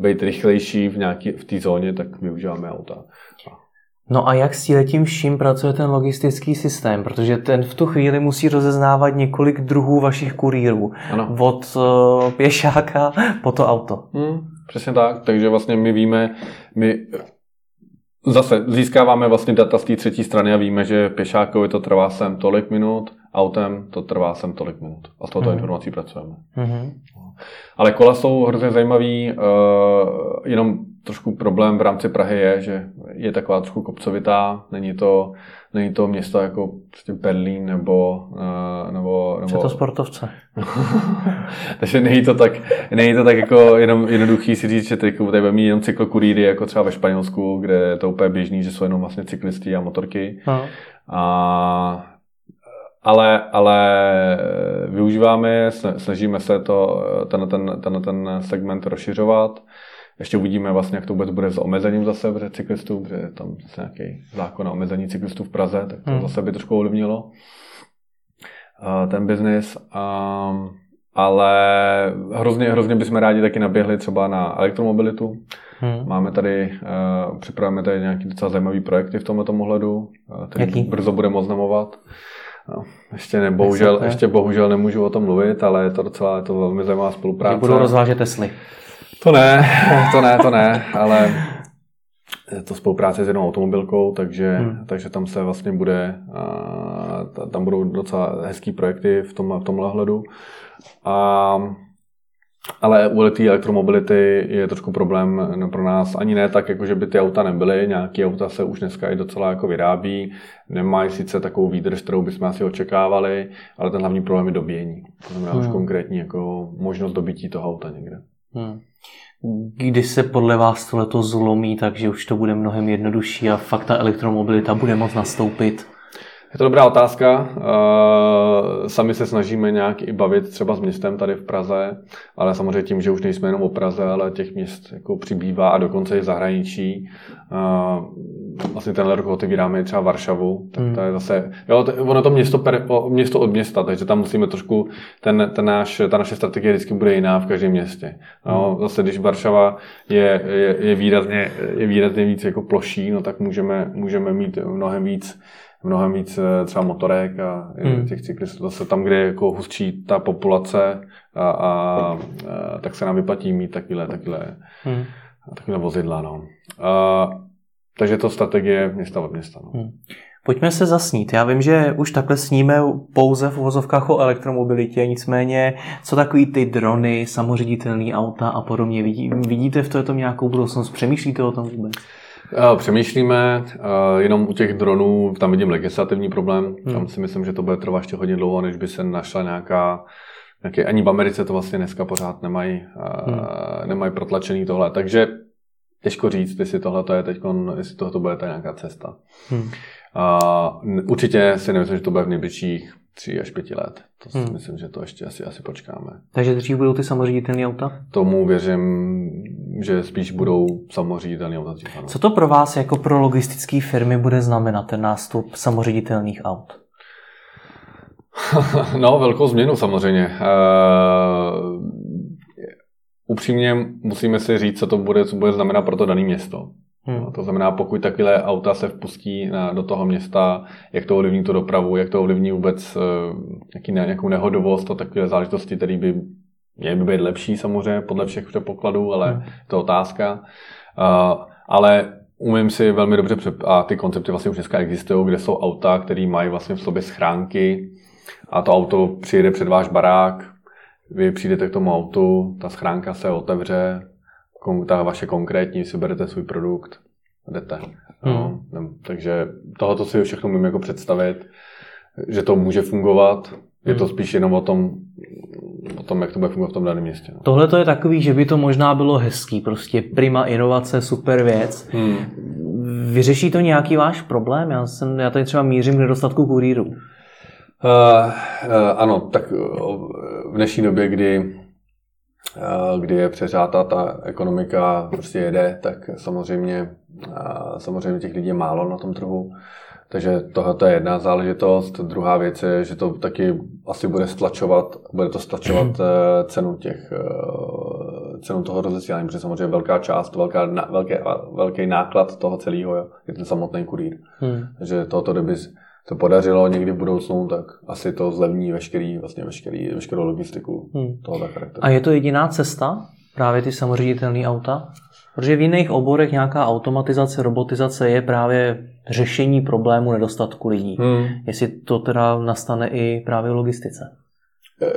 být rychlejší v, nějaký, v té zóně, tak využíváme auta. No a jak s tím vším pracuje ten logistický systém? Protože ten v tu chvíli musí rozeznávat několik druhů vašich kurýrů. Ano. Od uh, pěšáka po to auto. Hmm, přesně tak. Takže vlastně my víme, my Zase získáváme vlastně data z té třetí strany a víme, že pěšákovi to trvá sem tolik minut, autem to trvá sem tolik minut. A s touto mm. informací pracujeme. Mm-hmm. Ale kola jsou hrozně zajímavý, uh, jenom trošku problém v rámci Prahy je, že je taková trošku kopcovitá, není to, není to město jako prostě Berlín nebo... Uh, nebo, nebo... To sportovce? <laughs> Takže není to tak, není to tak jako jenom jednoduchý si říct, že tady, tady bude mít jenom cyklokuríry, jako třeba ve Španělsku, kde je to úplně běžný, že jsou jenom vlastně cyklisti a motorky. No. A ale, ale využíváme, snažíme se to, ten, ten, ten, ten segment rozšiřovat. Ještě uvidíme vlastně, jak to vůbec bude s omezením zase v cyklistů, protože je tam zase nějaký zákon o omezení cyklistů v Praze, tak to hmm. zase by trošku ovlivnilo ten biznis. ale hrozně, hrozně bychom rádi taky naběhli třeba na elektromobilitu. Hmm. Máme tady, uh, připravujeme tady nějaký docela zajímavý projekty v tomto ohledu, uh, který Jaký? brzo budeme oznamovat. No, ještě, ne, bohužel, ještě bohužel nemůžu o tom mluvit, ale je to docela je to velmi zajímavá spolupráce. budou rozvážet Tesly. To ne, to ne, to ne, ale je to spolupráce s jednou automobilkou, takže, hmm. takže tam se vlastně bude, a, tam budou docela hezký projekty v, tom, v tomhle hledu. A ale u té elektromobility je trošku problém pro nás. Ani ne tak, jako že by ty auta nebyly. Nějaké auta se už dneska i docela jako vyrábí. Nemají sice takovou výdrž, kterou bychom asi očekávali, ale ten hlavní problém je dobíjení. To znamená hmm. už konkrétní jako možnost dobití toho auta někde. Hmm. Kdy se podle vás tohleto zlomí, takže už to bude mnohem jednodušší a fakt ta elektromobilita bude moct nastoupit? Je to dobrá otázka. Eh, sami se snažíme nějak i bavit třeba s městem tady v Praze, ale samozřejmě tím, že už nejsme jenom o Praze, ale těch měst jako přibývá a dokonce i zahraničí. Eh, vlastně tenhle rok otevíráme třeba Varšavu, tak to je hmm. zase, jo, to, ono to město, per, město od města, takže tam musíme trošku, ten, ten náš, ta naše strategie vždycky bude jiná v každém městě. No, hmm. zase, když Varšava je, je, je, výrazně, je výrazně víc jako ploší, no tak můžeme, můžeme mít mnohem víc mnohem víc eh, třeba motorek a hmm. těch cyklistů. Zase tam, kde je jako hustší ta populace a, a, a tak se nám vyplatí mít takovéhle, takovéhle, hmm. vozidla. No. A, takže to strategie města od města. No. Hmm. Pojďme se zasnít. Já vím, že už takhle sníme pouze v uvozovkách o elektromobilitě, nicméně co takový ty drony, samoředitelné auta a podobně. Vidí, vidíte v tom nějakou budoucnost? Přemýšlíte o tom vůbec? Eh, přemýšlíme, eh, jenom u těch dronů, tam vidím legislativní problém, hmm. tam si myslím, že to bude trvat ještě hodně dlouho, než by se našla nějaká, nějaký, ani v Americe to vlastně dneska pořád nemají, eh, hmm. nemají protlačený tohle, takže těžko říct, jestli tohle je teď, jestli tohle bude ta nějaká cesta. Hmm. Uh, určitě si nemyslím, že to bude v nejbližších tři až pěti let. To si hmm. myslím, že to ještě asi, asi počkáme. Takže dřív budou ty samoředitelné auta? Tomu věřím, že spíš budou samoředitelné auta dřív. Ano. Co to pro vás jako pro logistické firmy bude znamenat ten nástup samoředitelných aut? <laughs> no, velkou změnu samozřejmě. Uh, upřímně musíme si říct, co to bude, co bude znamenat pro to dané město. Hmm. No, to znamená, pokud takové auta se vpustí na, do toho města, jak to ovlivní tu dopravu, jak to ovlivní vůbec uh, nějaký, nějakou nehodovost a takové záležitosti, které by měly by být lepší samozřejmě podle všech předpokladů, ale hmm. to je otázka. Uh, ale umím si velmi dobře, a ty koncepty vlastně už dneska existují, kde jsou auta, které mají vlastně v sobě schránky a to auto přijede před váš barák, vy přijdete k tomu autu, ta schránka se otevře, ta vaše konkrétní, si berete svůj produkt, jdete. No, hmm. takže tohoto si všechno můžeme jako představit, že to může fungovat. Je to hmm. spíš jenom o tom, o tom, jak to bude fungovat v tom daném městě. No. Tohle to je takový, že by to možná bylo hezký, prostě prima inovace, super věc. Hmm. Vyřeší to nějaký váš problém? Já, jsem, já tady třeba mířím k nedostatku kurýrů. Uh, uh, ano, tak v dnešní době, kdy kdy je přeřátá ta ekonomika prostě jede, tak samozřejmě, samozřejmě těch lidí je málo na tom trhu. Takže tohle je jedna záležitost. Druhá věc je, že to taky asi bude stlačovat, bude to stlačovat <clears throat> eh, cenu těch eh, cenu toho rozesílání, protože samozřejmě velká část, velká, velký, velký náklad toho celého je ten samotný kurýr. Hmm. Takže tohoto kdyby to podařilo někdy v budoucnu, tak asi to zlevní veškerý, vlastně veškerý, veškerou logistiku hmm. tohoto charakteru. A je to jediná cesta? Právě ty samoředitelné auta? Protože v jiných oborech nějaká automatizace, robotizace je právě řešení problému nedostatku lidí. Hmm. Jestli to teda nastane i právě v logistice.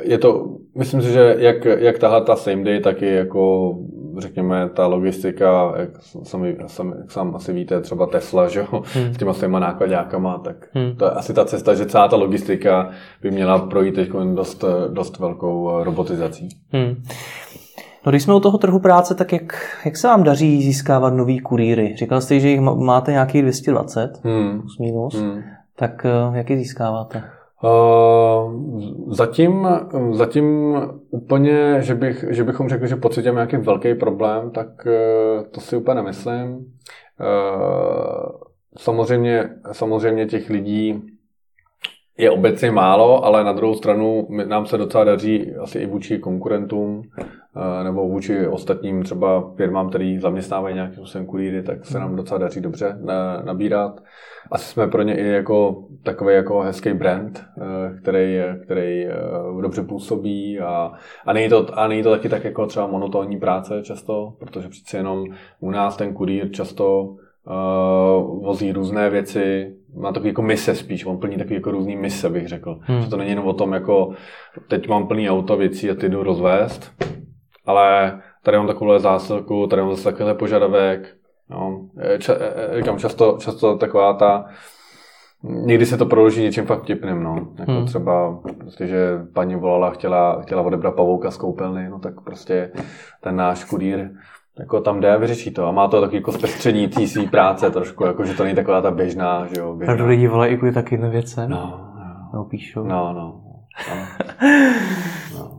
Je to, myslím si, že jak, jak tahle ta same day, tak i jako řekněme, ta logistika, jak sami, sami, jak sám asi víte, třeba Tesla, že jo, hmm. s těma svýma nákladňákama, tak hmm. to je asi ta cesta, že celá ta logistika by měla projít teď dost, dost velkou robotizací. Hmm. No když jsme u toho trhu práce, tak jak, jak se vám daří získávat nový kurýry? Říkal jste, že jich máte nějakých 220, hmm. plus minus, hmm. tak eh, jak je získáváte? Uh, zatím, zatím úplně, že, bych, že bychom řekli, že pocitím nějaký velký problém, tak uh, to si úplně nemyslím. Uh, samozřejmě, samozřejmě těch lidí je obecně málo, ale na druhou stranu nám se docela daří asi i vůči konkurentům eh, nebo vůči ostatním třeba firmám, který zaměstnávají nějakým způsobem kurýry, tak se nám docela daří dobře nabírat. Asi jsme pro ně i jako takový jako hezký brand, eh, který, který eh, dobře působí a, a, není to, a není to taky tak jako třeba monotónní práce často, protože přeci jenom u nás ten kurýr často vozí různé věci, má takový jako mise spíš, on plní takový jako různý mise, bych řekl. Hmm. Že to není jenom o tom, jako teď mám plný auto věcí a ty jdu rozvést, ale tady mám takovou zásilku, tady mám zase takovýhle požadavek. No, ča, říkám, často, často taková ta, Někdy se to proloží něčím fakt vtipným, no. Jako hmm. třeba, prostě, že paní volala, chtěla, chtěla odebrat pavouka z koupelny, no tak prostě ten náš kurýr jako tam jde a vyřeší to. A má to takový jako zpestření té své práce trošku, jako že to není taková ta běžná, že jo. Běžná. Tak lidi volají i kvůli taky věce. No, no. Píšou. No, no. no. <laughs>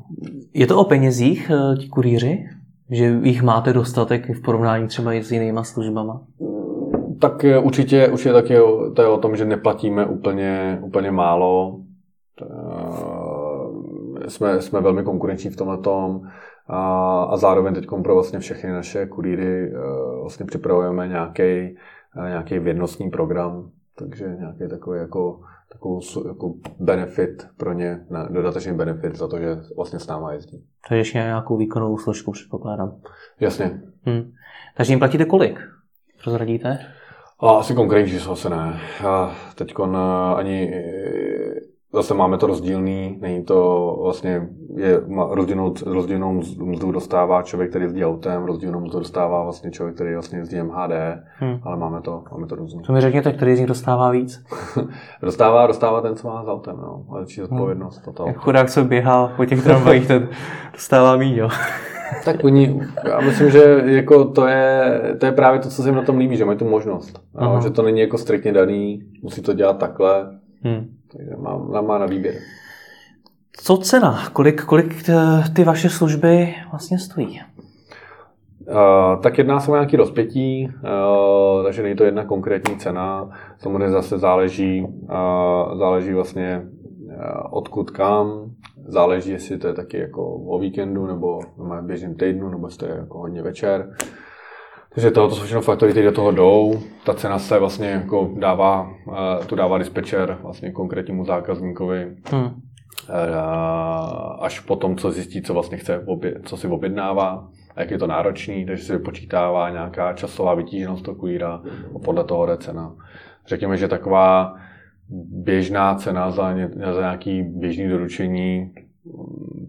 Je to o penězích, eh, ti kurýři? Že jich máte dostatek v porovnání třeba i s jinýma službama? Tak určitě, určitě taky to je o tom, že neplatíme úplně, úplně málo. Jsme, jsme velmi konkurenční v tomhle tom. A, a zároveň teď pro vlastně všechny naše kurýry eh, vlastně připravujeme nějaký, eh, nějaký vědnostní program, takže nějaký takový jako, takovou jako benefit pro ně, dodatečný benefit za to, že vlastně s náma jezdí. To je ještě nějakou výkonovou složku, předpokládám. Jasně. Hmm. Takže jim platíte kolik? Prozradíte? A asi konkrétní číslo se ne. teď ani Zase máme to rozdílný, není to vlastně, je rozdílnou, rozdílnou mzdu dostává člověk, který jezdí autem, rozdílnou mzdu dostává vlastně člověk, který vlastně jezdí MHD, hmm. ale máme to, máme to různě. Co mi řekněte, který z nich dostává víc? <laughs> dostává, dostává ten, co má s autem, no, ale či odpovědnost. Hmm. Jak chudák, co běhá po těch tramvajích, ten dostává míň, jo. <laughs> tak oni, já myslím, že jako to, je, to je právě to, co se jim na tom líbí, že mají tu možnost. No, že to není jako striktně daný, musí to dělat takhle. Hmm. Takže má, má na výběr. Co cena? Kolik, kolik eh, ty vaše služby vlastně stojí? Uh, tak jedná se o nějaký rozpětí, uh, takže není to jedna konkrétní cena. Samozřejmě zase záleží, uh, záleží vlastně odkud kam, záleží, jestli to je taky jako o víkendu, nebo v běžném týdnu, nebo jestli to je jako hodně večer. Takže to, to jsou všechno faktory, které do toho jdou. Ta cena se vlastně jako dává, uh, tu dává dispečer vlastně konkrétnímu zákazníkovi. Hmm. Uh, až po tom, co zjistí, co vlastně chce, co si objednává a jak je to náročný, takže si vypočítává nějaká časová vytíženost toho kvíra a podle toho jde cena. Řekněme, že taková běžná cena za, ně, za nějaký běžný doručení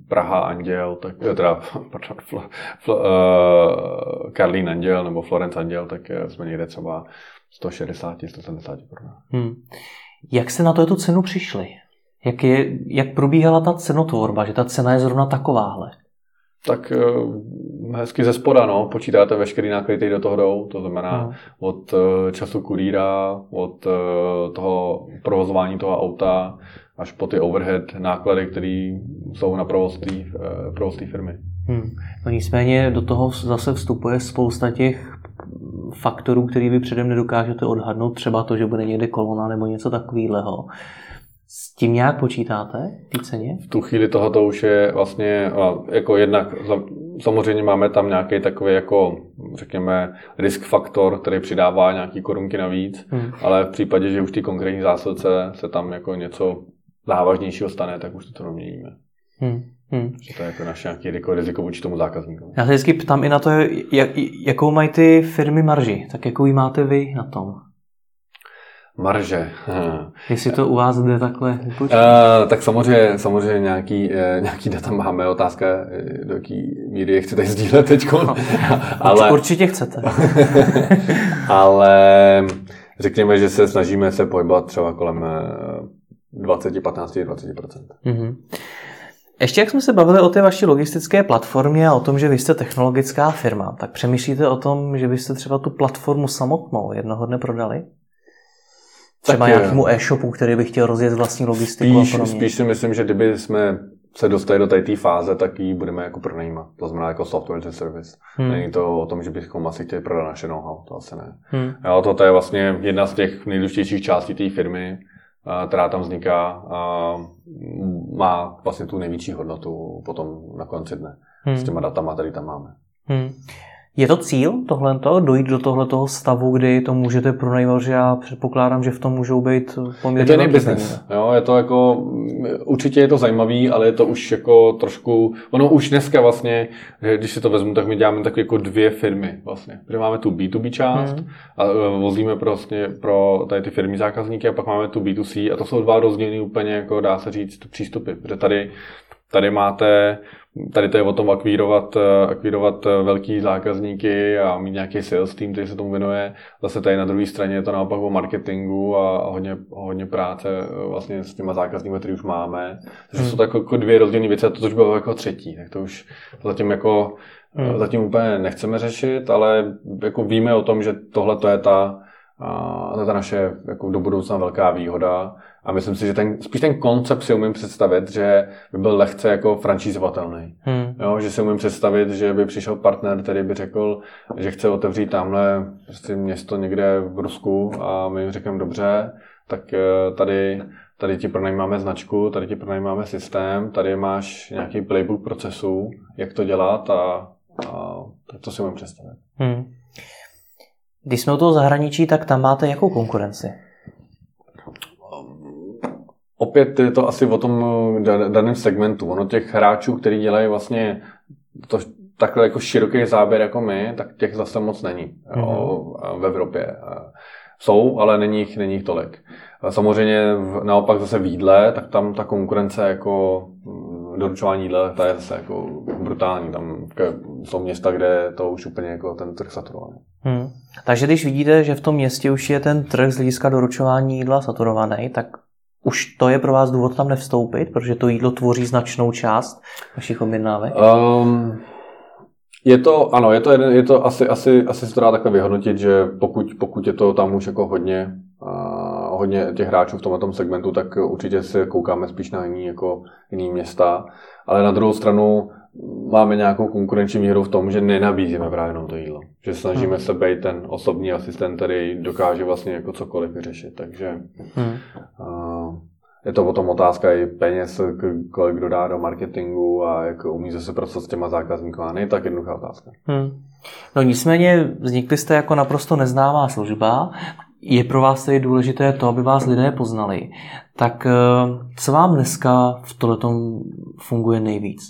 Praha Anděl, tak, eh, teda, <laughs> pardon, fl, fl, uh, Karlín Anděl nebo Florence Anděl, tak eh, jsme někde třeba 160, 170 korun. Hmm. Jak se na to tu cenu přišli? Jak, je, jak probíhala ta cenotvorba, že ta cena je zrovna takováhle? Tak hezky ze spoda, no. Počítáte veškerý náklady, které do toho jdou, to znamená no. od času kurýra, od toho provozování toho auta, až po ty overhead náklady, které jsou na provoz té firmy. Hmm. No nicméně do toho zase vstupuje spousta těch faktorů, který vy předem nedokážete odhadnout, třeba to, že bude někde kolona nebo něco takového. S tím nějak počítáte, té ceně? V tu chvíli tohoto už je vlastně jako jednak samozřejmě máme tam nějaký takový jako, řekněme, risk faktor, který přidává nějaký korunky navíc, hmm. ale v případě, že už ty konkrétní zásilce se tam jako něco závažnějšího stane, tak už to, to proměníme. Hmm. Hmm. Že to je jako naše nějaké jako riziko vůči tomu zákazníku. Já se vždycky ptám i na to, jak, jakou mají ty firmy marži, tak jakou ji máte vy na tom? Marže. <laughs> Jestli to u vás jde takhle Uh, tak samozřejmě, samozřejmě nějaký, uh, nějaký data máme. Otázka, eh, do jaké míry je chcete sdílet teď. No, <laughs> ale... Určitě chcete. <laughs> ale řekněme, že se snažíme se pohybovat třeba kolem 20, 15, 20 mm-hmm. Ještě jak jsme se bavili o té vaší logistické platformě a o tom, že vy jste technologická firma, tak přemýšlíte o tom, že byste třeba tu platformu samotnou jednoho dne prodali? Třeba tak nějakému e-shopu, který by chtěl rozjet vlastní logistiku spíš, a Spíš si myslím, že kdyby jsme se dostali do té fáze, tak ji budeme jako pronajímat. To znamená jako software as a service. Hmm. Není to o tom, že bychom asi chtěli prodat naše know-how, to asi ne. Hmm. Jo, to, to je vlastně jedna z těch nejdůležitějších částí té firmy, která tam vzniká, má vlastně tu největší hodnotu potom na konci dne hmm. s těma datama, které tam máme. Hmm. Je to cíl tohle, dojít do tohoto stavu, kdy to můžete pronajímat, že já předpokládám, že v tom můžou být poměrně Je to jiný business. Jo, je to jako, určitě je to zajímavý, ale je to už jako trošku, ono už dneska vlastně, když si to vezmu, tak my děláme takové jako dvě firmy vlastně. Kde máme tu B2B část hmm. a e, vozíme prostě pro tady ty firmy zákazníky a pak máme tu B2C a to jsou dva rozdílné úplně, jako dá se říct, přístupy. Protože tady, tady máte Tady to je o tom akvírovat, eh, akvírovat eh, velký zákazníky a mít nějaký sales team, který se tomu věnuje. Zase tady na druhé straně je to naopak o marketingu a hodně, hodně práce eh, vlastně s těma zákazníky, které už máme. Takže hmm. jsou to jako, jako dvě rozdílné věci a to už bylo jako třetí. Tak to už zatím jako hmm. zatím úplně nechceme řešit, ale jako víme o tom, že tohle to je ta, a to je ta naše jako do budoucna velká výhoda a myslím si, že ten, spíš ten koncept si umím představit, že by byl lehce jako francízovatelný. Hmm. Jo, že si umím představit, že by přišel partner, který by řekl, že chce otevřít tamhle prostě město někde v Rusku a my řekneme dobře, tak eh, tady, tady ti pronajímáme značku, tady ti pronajímáme systém, tady máš nějaký playbook procesů, jak to dělat a, a to si umím představit. Hmm. Když jsme u toho zahraničí, tak tam máte jakou konkurenci? Opět je to asi o tom eh, daném segmentu. Ono těch hráčů, kteří dělají vlastně to, takhle jako široký záběr jako my, tak těch zase moc není mm-hmm. jo, v Evropě. Jsou, ale není jich, není jich tolik. Samozřejmě naopak zase v jídle, tak tam ta konkurence jako mm, doručování jídla, ta je zase jako brutální. Tam jsou města, kde to už úplně jako ten trh saturovaný. Hmm. Takže když vidíte, že v tom městě už je ten trh z hlediska doručování jídla saturovaný, tak už to je pro vás důvod tam nevstoupit, protože to jídlo tvoří značnou část vašich objednávek? Um, je to, ano, je to, jeden, je to asi, asi, asi se to dá takhle vyhodnotit, že pokud, pokud je to tam už jako hodně, uh, hodně těch hráčů v tomto segmentu, tak určitě se koukáme spíš na jiný, jako jiný města. Ale na druhou stranu máme nějakou konkurenční výhodu v tom, že nenabízíme právě jenom to jídlo. Že snažíme hmm. se být ten osobní asistent, který dokáže vlastně jako cokoliv vyřešit. Takže hmm. uh, je to potom otázka i peněz, kolik kdo dá do marketingu a jak umí se pracovat s těma zákazníky. A není tak jednoduchá otázka. Hmm. No nicméně vznikli jste jako naprosto neznámá služba. Je pro vás tedy důležité to, aby vás lidé poznali. Tak eh, co vám dneska v tohletom funguje nejvíc?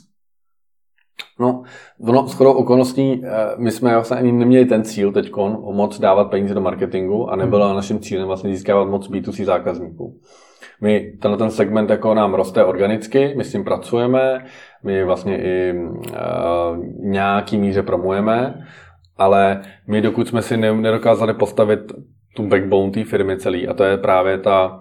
No, ono shodou okolností, eh, my jsme vlastně ani neměli ten cíl teď moc dávat peníze do marketingu a nebylo hmm. naším cílem vlastně získávat moc B2C zákazníků. My tenhle ten segment jako nám roste organicky, my s tím pracujeme, my vlastně i uh, nějaký míře promujeme, ale my dokud jsme si nedokázali postavit tu backbone té firmy celý, a to je právě ta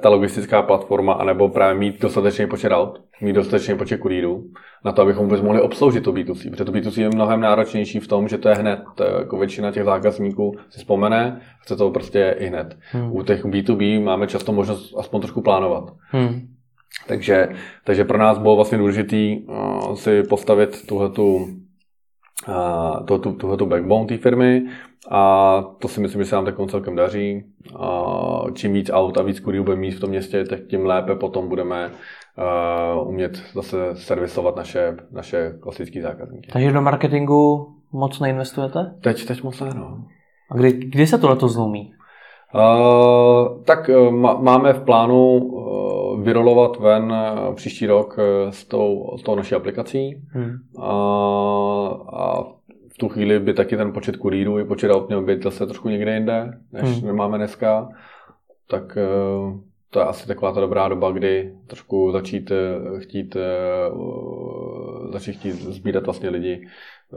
ta logistická platforma, anebo právě mít dostatečný počet aut, mít dostatečný počet kurýrů, na to, abychom vůbec mohli obsloužit to B2C. Protože to B2C je mnohem náročnější v tom, že to je hned. To je jako většina těch zákazníků si vzpomene, chce to prostě i hned. Hmm. U těch B2B máme často možnost aspoň trošku plánovat. Hmm. Takže, takže pro nás bylo vlastně důležité uh, si postavit tuhletu, uh, tuhletu, tuhletu backbone té firmy a to si myslím, že se nám tak celkem daří. A čím víc aut a víc kuriů budeme mít v tom městě, tak tím lépe potom budeme uh, umět zase servisovat naše, naše klasické zákazníky. Takže do marketingu moc neinvestujete? Teď, teď moc ne, no. A kdy, kdy se tohle zlomí? Uh, tak uh, máme v plánu uh, vyrolovat ven uh, příští rok uh, s, tou, s tou naší aplikací. Hmm. Uh, a tu chvíli by taky ten počet kurýrů i počet aut měl být zase trošku někde jinde, než hmm. máme dneska. Tak eh, to je asi taková ta dobrá doba, kdy trošku začít eh, chtít, eh, začít chtít sbírat vlastně lidi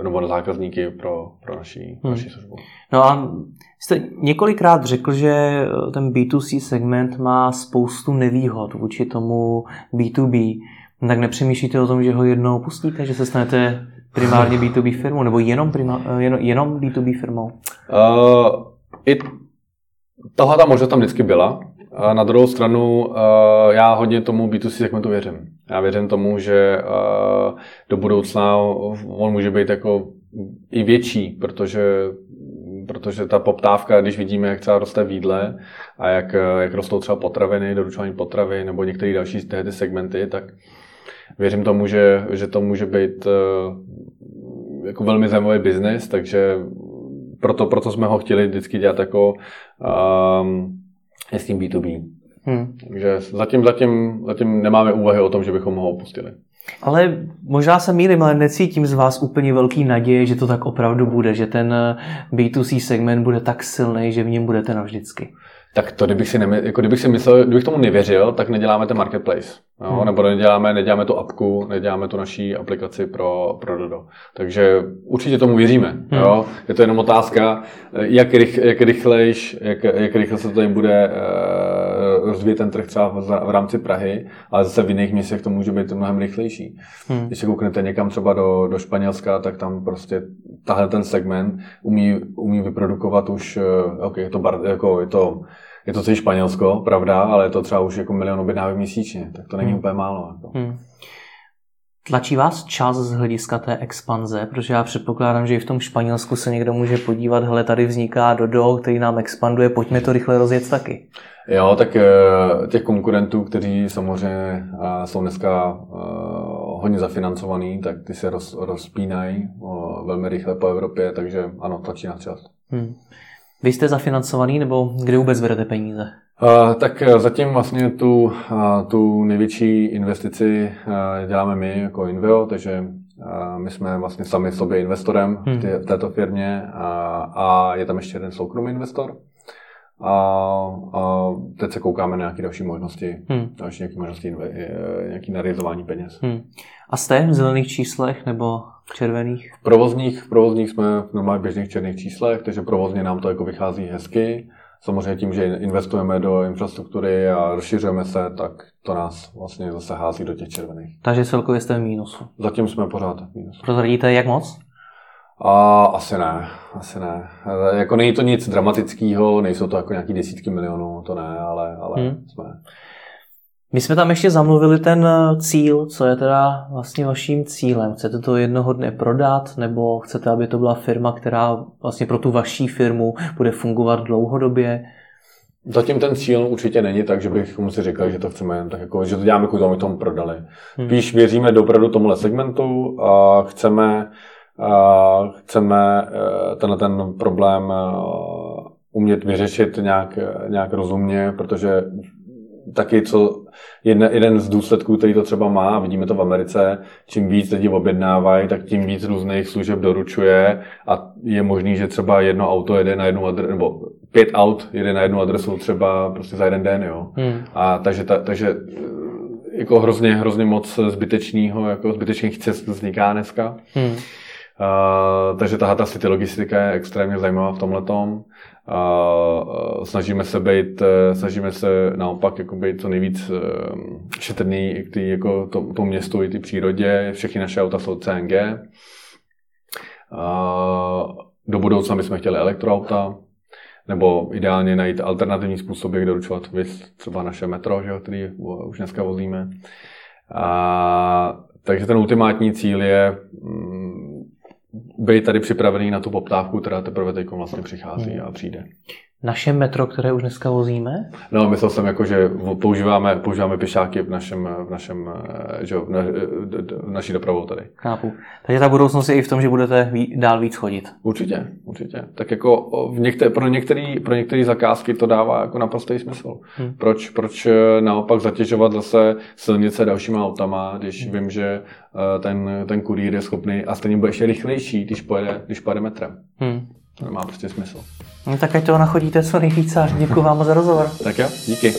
nebo na zákazníky pro, pro naší, hmm. naší službu. No a jste několikrát řekl, že ten B2C segment má spoustu nevýhod vůči tomu B2B. Tak nepřemýšlíte o tom, že ho jednou pustíte, že se stanete primárně B2B firmou, nebo jenom, prima, jenom, jenom B2B firmou? Uh, I tohle ta možnost tam vždycky byla. Na druhou stranu uh, já hodně tomu B2C segmentu věřím. Já věřím tomu, že uh, do budoucna on může být jako i větší, protože protože ta poptávka, když vidíme, jak třeba roste výdle a jak, jak rostou třeba potraviny, doručování potravy nebo některé další ty segmenty, tak věřím tomu, že, že to může být uh, jako velmi zajímavý biznis, takže proto, proto jsme ho chtěli vždycky dělat jako um, s tím B2B. Hmm. Takže zatím, zatím, zatím nemáme úvahy o tom, že bychom ho opustili. Ale možná se mýlím, ale necítím z vás úplně velký naděje, že to tak opravdu bude, že ten B2C segment bude tak silný, že v něm budete navždycky. Tak to, kdybych si, nemysl, jako kdybych si myslel, kdybych tomu nevěřil, tak neděláme ten marketplace. Jo? Hmm. Nebo neděláme, neděláme tu apku, neděláme tu naší aplikaci pro, pro Dodo. Takže určitě tomu věříme. Hmm. Jo? Je to jenom otázka, jak, rych, jak, rychlejš, jak, jak rychle se to tady bude uh, rozvíjet ten trh třeba v, rámci Prahy, ale zase v jiných městech to může být mnohem rychlejší. Hmm. Když se kouknete někam třeba do, do Španělska, tak tam prostě tahle ten segment umí, umí vyprodukovat už, uh, okay, je to, bar, jako, je to je to celý Španělsko, pravda, ale je to třeba už jako milion objednávek měsíčně, tak to není hmm. úplně málo. Jako. Hmm. Tlačí vás čas z hlediska té expanze, protože já předpokládám, že i v tom Španělsku se někdo může podívat, hele, tady vzniká Dodo, který nám expanduje, pojďme to rychle rozjet taky. Jo, tak eh, těch konkurentů, kteří samozřejmě eh, jsou dneska eh, hodně zafinancovaný, tak ty se roz, rozpínají velmi rychle po Evropě, takže ano, tlačí na čas. Hmm. Vy jste zafinancovaný nebo kde vůbec berete peníze? Uh, tak eh, zatím vlastně tu, uh, tu největší investici děláme my jako Inveo, takže my jsme vlastně sami sobě investorem hmm. v této firmě a, a je tam ještě jeden soukromý investor. A, a teď se koukáme na nějaké další možnosti, hmm. další nějaké možnosti, nějaké narizování peněz. Hmm. A jste v zelených číslech nebo červených? V provozních, v provozních jsme v normálně běžných černých číslech, takže provozně nám to jako vychází hezky. Samozřejmě tím, že investujeme do infrastruktury a rozšiřujeme se, tak to nás vlastně zase hází do těch červených. Takže celkově jste v mínusu? Zatím jsme pořád v mínusu. Prozradíte, jak moc? A, asi ne, asi ne. Jako není to nic dramatického, nejsou to jako nějaký desítky milionů, to ne, ale, ale hmm. jsme. My jsme tam ještě zamluvili ten eh, cíl, co je teda vlastně vaším cílem. Chcete to jednoho dne prodat, nebo chcete, aby to byla firma, která vlastně pro tu vaší firmu bude fungovat dlouhodobě? Zatím ten cíl určitě není tak, že bychom si řekli, že to chceme tak jako, že to děláme kvůli tomu, tomu prodali. Hmm. Spíš věříme dopravdu tomuhle segmentu a chceme, a chceme eh, tenhle ten problém eh, umět vyřešit nějak, nějak rozumně, protože taky co jeden, jeden z důsledků, který to třeba má, vidíme to v Americe, čím víc lidi objednávají, tak tím víc různých služeb doručuje a je možný, že třeba jedno auto jede na jednu adresu, nebo pět aut jede na jednu adresu třeba prostě za jeden den, jo. Hmm. A takže, ta, takže eh, jako hrozně, hrozně moc zbytečného, jako zbytečných cest vzniká dneska. Hmm. Uh, takže tahle ta city logistika je extrémně zajímavá v tomhle a snažíme se být, e, snažíme se naopak jako být co nejvíc e, šetrný k tý, jako to, tomu městu i ty přírodě. Všechny naše auta jsou CNG. A do budoucna bychom chtěli elektroauta, nebo ideálně najít alternativní způsoby, jak doručovat vys, třeba naše metro, že, který už dneska vozíme. A, takže ten ultimátní cíl je mm, být tady připravený na tu poptávku, která teprve teď vlastně přichází hmm. a přijde. Naše metro, které už dneska vozíme? No, myslel jsem jako, že používáme, používáme pěšáky v našem, v našem, eh, že, v, na, v naší dopravou tady. Chápu. Takže ta budoucnost je i v tom, že budete dál víc chodit. Určitě, určitě. Tak jako v některé, pro některé pro některé zakázky to dává jako naprostý smysl. Hmm. Proč, proč eh, naopak zatěžovat zase silnice dalšíma autama, když hmm. vím, že ten, ten kurýr je schopný a stejně bude ještě rychlejší, když pojede, když pojede metrem. Hmm. To má prostě smysl. No tak ať toho nachodíte co nejvíce a děkuji vám za rozhovor. Tak jo, díky.